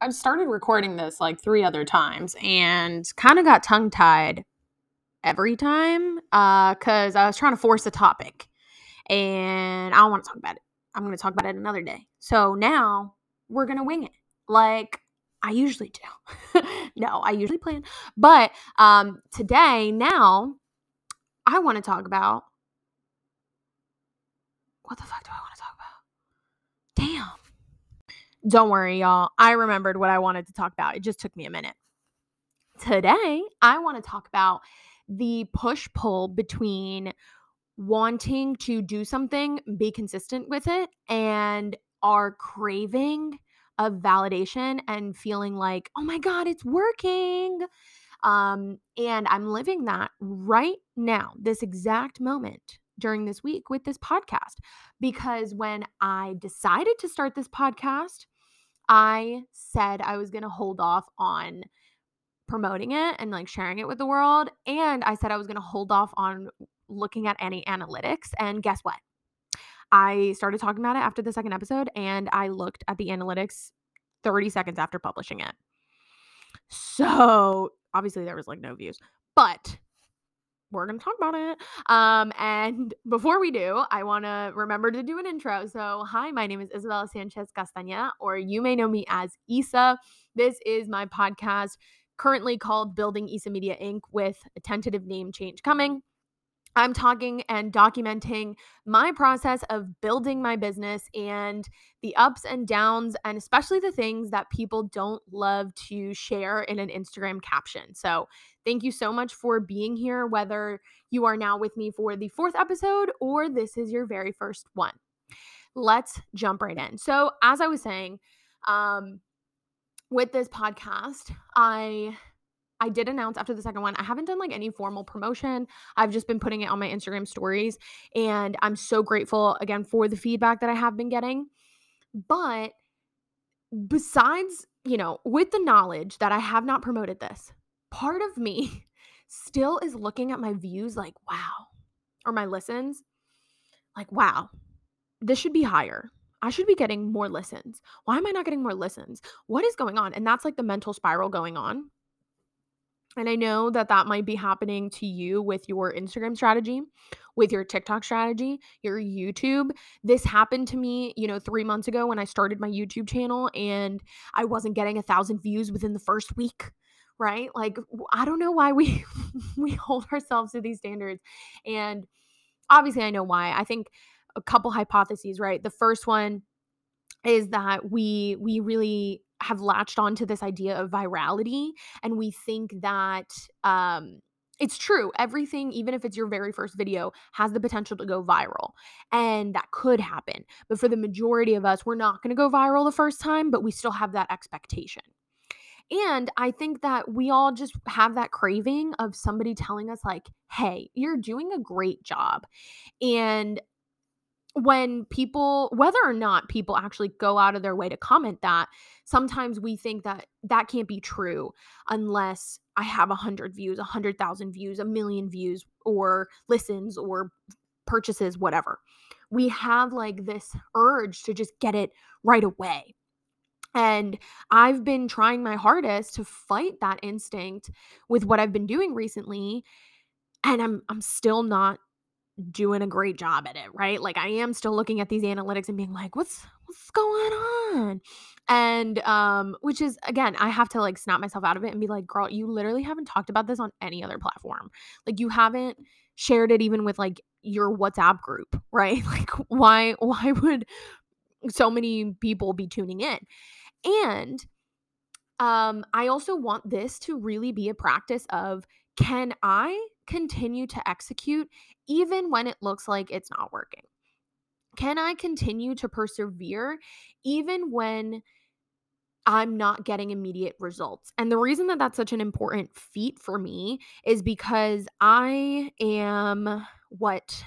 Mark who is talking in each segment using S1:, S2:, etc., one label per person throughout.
S1: I started recording this like three other times and kind of got tongue tied every time because uh, I was trying to force a topic and I don't want to talk about it. I'm going to talk about it another day. So now we're going to wing it like I usually do. no, I usually plan. But um, today, now, I want to talk about what the fuck do I want to talk about? Damn. Don't worry, y'all. I remembered what I wanted to talk about. It just took me a minute. Today, I want to talk about the push pull between wanting to do something, be consistent with it, and our craving of validation and feeling like, oh my God, it's working. Um, and I'm living that right now, this exact moment during this week with this podcast. Because when I decided to start this podcast, I said I was going to hold off on promoting it and like sharing it with the world. And I said I was going to hold off on looking at any analytics. And guess what? I started talking about it after the second episode and I looked at the analytics 30 seconds after publishing it. So obviously there was like no views, but we're going to talk about it. Um, and before we do, I want to remember to do an intro. So, hi, my name is Isabella Sanchez Castaña, or you may know me as Isa. This is my podcast, currently called Building Isa Media Inc., with a tentative name change coming. I'm talking and documenting my process of building my business and the ups and downs, and especially the things that people don't love to share in an Instagram caption. So, thank you so much for being here, whether you are now with me for the fourth episode or this is your very first one. Let's jump right in. So, as I was saying, um, with this podcast, I I did announce after the second one, I haven't done like any formal promotion. I've just been putting it on my Instagram stories. And I'm so grateful again for the feedback that I have been getting. But besides, you know, with the knowledge that I have not promoted this, part of me still is looking at my views like, wow, or my listens like, wow, this should be higher. I should be getting more listens. Why am I not getting more listens? What is going on? And that's like the mental spiral going on and I know that that might be happening to you with your Instagram strategy, with your TikTok strategy, your YouTube. This happened to me, you know, three months ago when I started my YouTube channel and I wasn't getting a thousand views within the first week. Right? Like, I don't know why we we hold ourselves to these standards. And obviously I know why. I think a couple hypotheses, right? The first one is that we we really have latched onto this idea of virality and we think that um it's true. Everything, even if it's your very first video, has the potential to go viral. And that could happen. But for the majority of us, we're not going to go viral the first time, but we still have that expectation. And I think that we all just have that craving of somebody telling us, like, hey, you're doing a great job. And when people whether or not people actually go out of their way to comment that sometimes we think that that can't be true unless i have a hundred views a hundred thousand views a million views or listens or purchases whatever. We have like this urge to just get it right away. And I've been trying my hardest to fight that instinct with what I've been doing recently and I'm I'm still not doing a great job at it, right? Like I am still looking at these analytics and being like, what's what's going on? And um which is again, I have to like snap myself out of it and be like, girl, you literally haven't talked about this on any other platform. Like you haven't shared it even with like your WhatsApp group, right? Like why why would so many people be tuning in? And um I also want this to really be a practice of can I continue to execute even when it looks like it's not working? Can I continue to persevere even when I'm not getting immediate results? And the reason that that's such an important feat for me is because I am what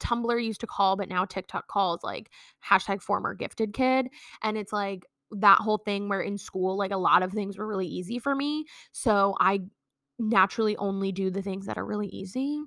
S1: Tumblr used to call, but now TikTok calls like hashtag former gifted kid. And it's like that whole thing where in school, like a lot of things were really easy for me. So I naturally only do the things that are really easy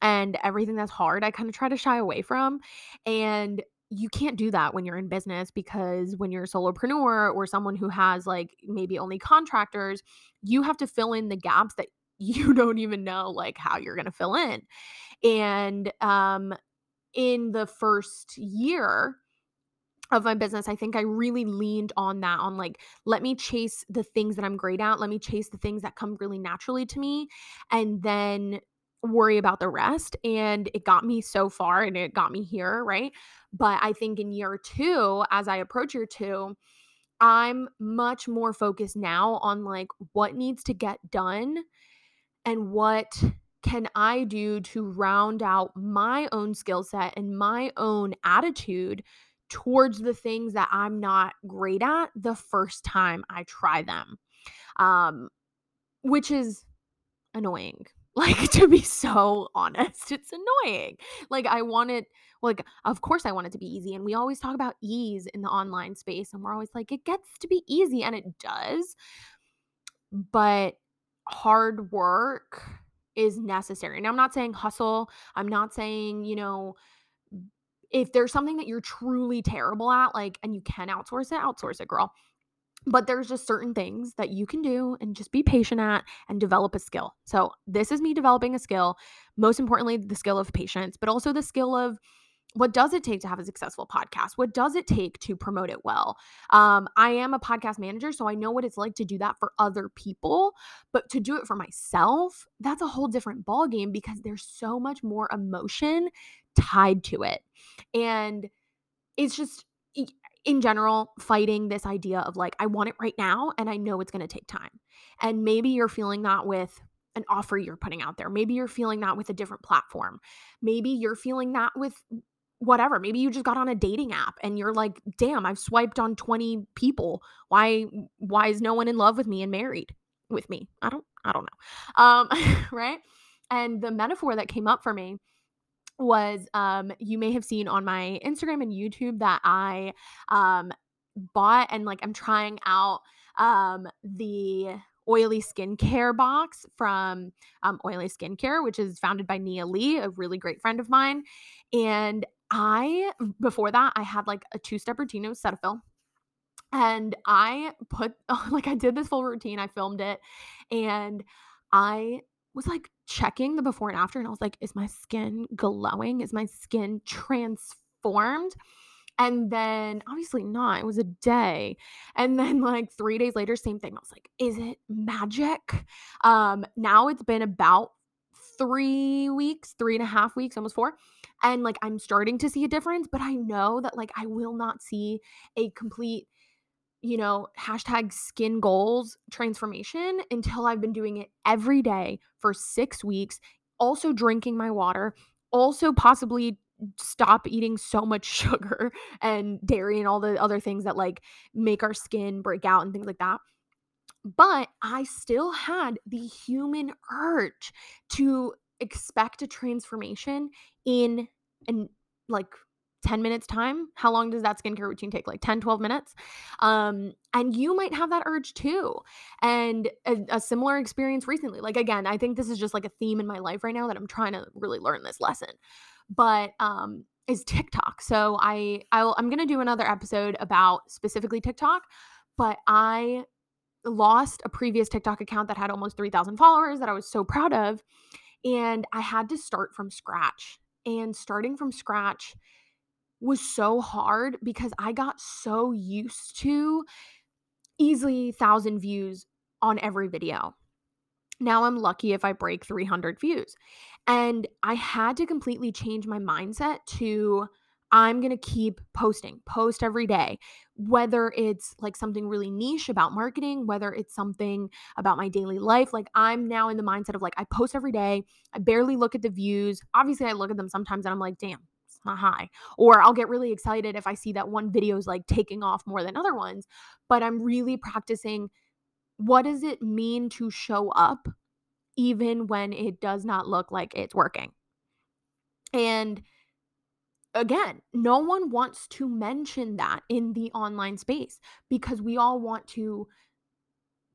S1: and everything that's hard I kind of try to shy away from and you can't do that when you're in business because when you're a solopreneur or someone who has like maybe only contractors, you have to fill in the gaps that you don't even know like how you're going to fill in. And um in the first year of my business, I think I really leaned on that on like, let me chase the things that I'm great at. Let me chase the things that come really naturally to me. And then worry about the rest. And it got me so far and it got me here. Right. But I think in year two, as I approach year two, I'm much more focused now on like what needs to get done and what can I do to round out my own skill set and my own attitude towards the things that I'm not great at the first time I try them. Um, which is annoying. Like to be so honest, it's annoying. Like I want it like of course I want it to be easy and we always talk about ease in the online space and we're always like it gets to be easy and it does. But hard work is necessary. And I'm not saying hustle. I'm not saying, you know, if there's something that you're truly terrible at, like, and you can outsource it, outsource it, girl. But there's just certain things that you can do and just be patient at and develop a skill. So, this is me developing a skill. Most importantly, the skill of patience, but also the skill of what does it take to have a successful podcast what does it take to promote it well um, i am a podcast manager so i know what it's like to do that for other people but to do it for myself that's a whole different ball game because there's so much more emotion tied to it. And it's just in general fighting this idea of like i want it right now and i know it's going to take time. And maybe you're feeling that with an offer you're putting out there. Maybe you're feeling that with a different platform. Maybe you're feeling that with whatever. Maybe you just got on a dating app and you're like damn i've swiped on 20 people. Why why is no one in love with me and married with me? I don't i don't know. Um right? And the metaphor that came up for me was um you may have seen on my instagram and youtube that i um bought and like i'm trying out um the Oilee skincare box from um, Oilee Skincare, which is founded by Nia Lee, a really great friend of mine. And I before that I had like a two step routine. of Cetaphil. And I put like I did this full routine. I filmed it, and I was like checking the before and after, and I was like, is my skin glowing? Is my skin transformed? And then obviously not. It was a day. And then like 3 days later same thing. I was like, is it magic? Um now it's been about 3 weeks, three and a half weeks, almost 4 and like I'm starting to see a difference, but I know that like I will not see a complete you know, hashtag skin goals transformation until I've been doing it every day for six weeks, also drinking my water, also possibly stop eating so much sugar and dairy and all the other things that like make our skin break out and things like that. But I still had the human urge to expect a transformation in and like 10 minutes time how long does that skincare routine take? Like 10 12 minutes? Um and you might have that urge too. And a, a, similar experience recently. Like again i think this is just like a theme in my life right now that i'm trying to really learn this lesson. But um is tiktok. So i I'll, i'm gonna do another episode about specifically tiktok but i lost a previous tiktok account that had almost 3000 followers that i was so proud of and I had to start from scratch. And starting from scratch was so hard because I got so used to easily 1000 views on every video. Now I'm lucky if I break 300 views. And I had to completely change my mindset to I'm going to keep posting, post every day, whether it's like something really niche about marketing, whether it's something about my daily life. Like I'm now in the mindset of like, I post every day. I barely look at the views. Obviously, I look at them sometimes and I'm like, damn, not high. Or I'll get really excited if I see that one video is like taking off more than other ones. But I'm really practicing what does it mean to show up even when it does not look like it's working? And again, no one wants to mention that in the online space because we all want to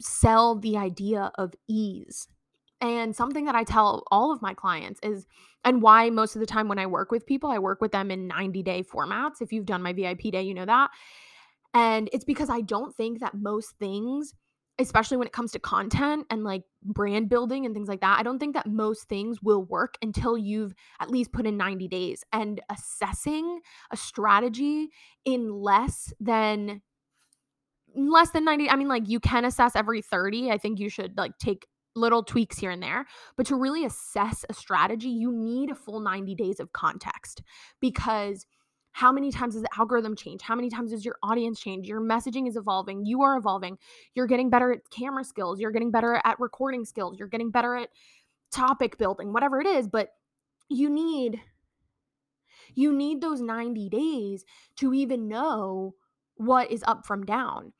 S1: sell the idea of ease. And something that I tell all of my clients is, and why most of the time when I work with people, I work with them in 90 day formats. If you've done my VIP day, you know that. And it's because I don't think that most things, especially when it comes to content and like brand building and things like that, I don't think that most things will work until you've at least put in 90 days. And assessing a strategy in less than less than 90 i mean like you can assess every 30 i think you should like take little tweaks here and there but to really assess a strategy you need a full 90 days of context because how many times does the algorithm change? How many times does your audience change? Your messaging is evolving. You are evolving. You're getting better at camera skills. You're getting better at recording skills. You're getting better at topic building whatever it is but you need you need those 90 days to even know what is up from down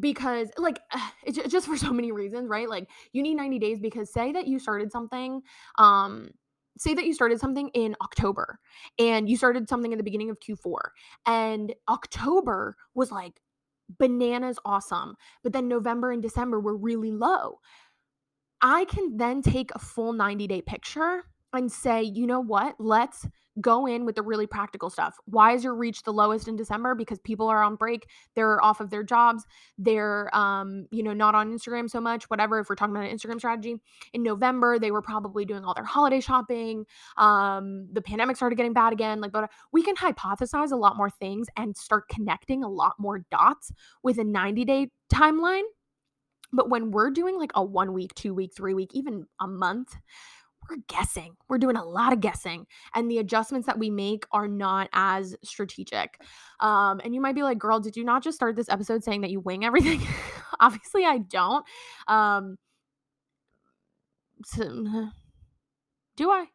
S1: because like it's just for so many reasons right? Like you need 90 days because say that you started something um say that you started something in October and you started something in the beginning of Q4 and October was like bananas awesome but then November and December were really low. I can then take a full 90 day picture and say you know what let's go in with the really practical stuff. Why is your reach the lowest in December? Because people are on break, they're off of their jobs, they're um, you know, not on Instagram so much, whatever. If we're talking about an Instagram strategy. In November, they were probably doing all their holiday shopping. Um, the pandemic started getting bad again. Like, but we can hypothesize a lot more things and start connecting a lot more dots with a 90-day timeline. But when we're doing like a one week, two week, three week, even a month, we're guessing. We're doing a lot of guessing, and the adjustments that we make are not as strategic. Um, and you might be like, "Girl, did you not just start this episode saying that you wing everything?" Obviously, I don't. Um, so, do I?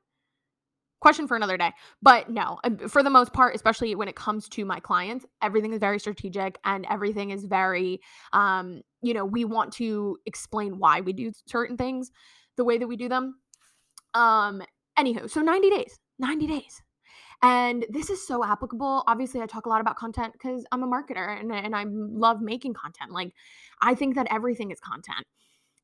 S1: Question for another day. But no, um, for the most part, especially when it comes to my clients, everything is very strategic and everything is very, um, you know, we want to explain why we do certain things the way that we do them um, anywho, so 90 days, 90 days. And this is so applicable. Obviously, I talk a lot about content because I'm a marketer and, and I love making content. Like, I think that everything is content.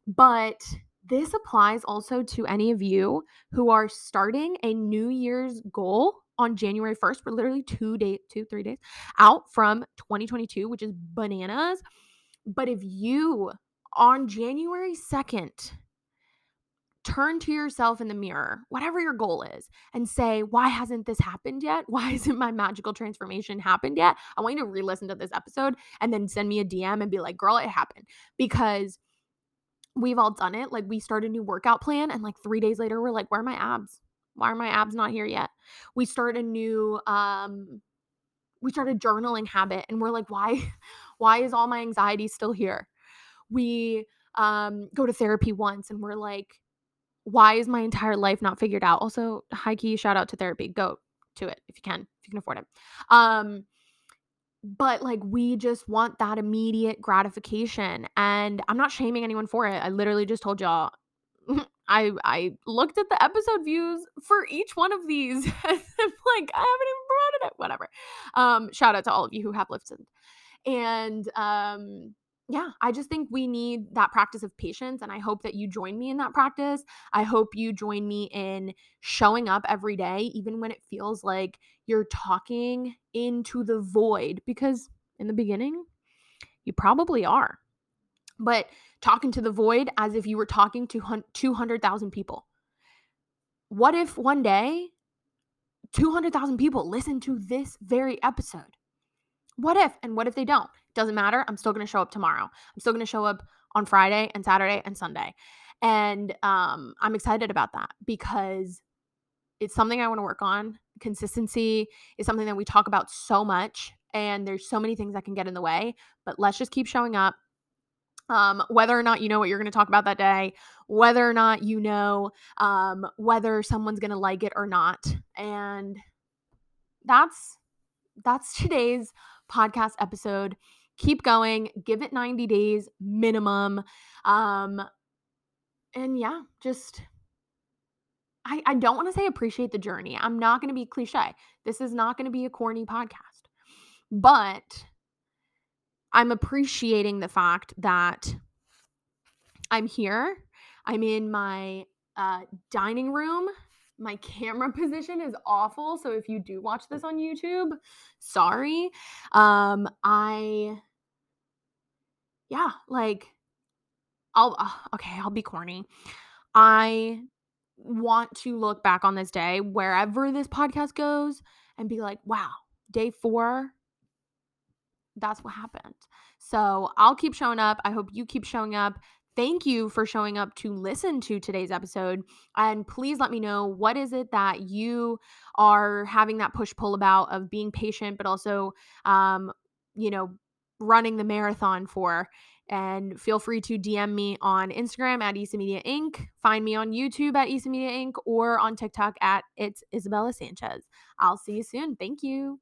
S1: But this applies also to any of you who are starting a New Year's goal on January 1st. We're literally two days, two, three days out from 2022, which is bananas. But if you on January 2nd turn to yourself in the mirror, whatever your goal is, and say, Why hasn't this happened yet? Why hasn't my magical transformation happened yet? I want you to re listen to this episode and then send me a DM and be like, Girl, it happened. Because we've all done it. Like, we start a new workout plan, and like three days later, we're like, Where are my abs? Why are my abs not here yet? We start a new, um, we start a journaling habit, and we're like, Why, why is all my anxiety still here? We, um, go to therapy once and we're like, why is my entire life not figured out? Also, high key shout out to therapy. Go to it if you can, if you can afford it. Um, but like we just want that immediate gratification. And I'm not shaming anyone for it. I literally just told y'all I I looked at the episode views for each one of these. I'm like, I haven't even promoted it. Whatever. Um, shout out to all of you who have listened. And um yeah, I just think we need that practice of patience. And I hope that you join me in that practice. I hope you join me in showing up every day, even when it feels like you're talking into the void, because in the beginning, you probably are. But talking to the void as if you were talking to 200,000 people. What if one day 200,000 people listen to this very episode? What if? And what if they don't? Doesn't matter. I'm still going to show up tomorrow. I'm still going to show up on Friday and Saturday and Sunday. And um, I'm excited about that because it's something I want to work on. Consistency is something that we talk about so much, and there's so many things that can get in the way. But let's just keep showing up. Um, whether or not you know what you're going to talk about that day, whether or not you know um, whether someone's going to like it or not, and that's that's today's podcast episode keep going, give it 90 days minimum. Um, and yeah, just I, I don't want to say appreciate the journey. I'm not going to be cliche. This is not going to be a corny podcast. But I'm appreciating the fact that I'm here. I'm in my uh, dining room. My camera position is awful. So if you do watch this on YouTube, sorry. Um, I, yeah, like, I'll, uh, okay, I'll be corny. I want to look back on this day, wherever this podcast goes, and be like, wow, day four, that's what happened. So I'll keep showing up. I hope you keep showing up. Thank you for showing up to listen to today's episode. And please let me know what is it that you are having that push pull about of being patient, but also, um, you know, running the marathon for. And feel free to DM me on Instagram at Isa Media Inc. Find me on YouTube at Isa Media Inc. or on TikTok at It's Isabella Sanchez. I'll see you soon. Thank you.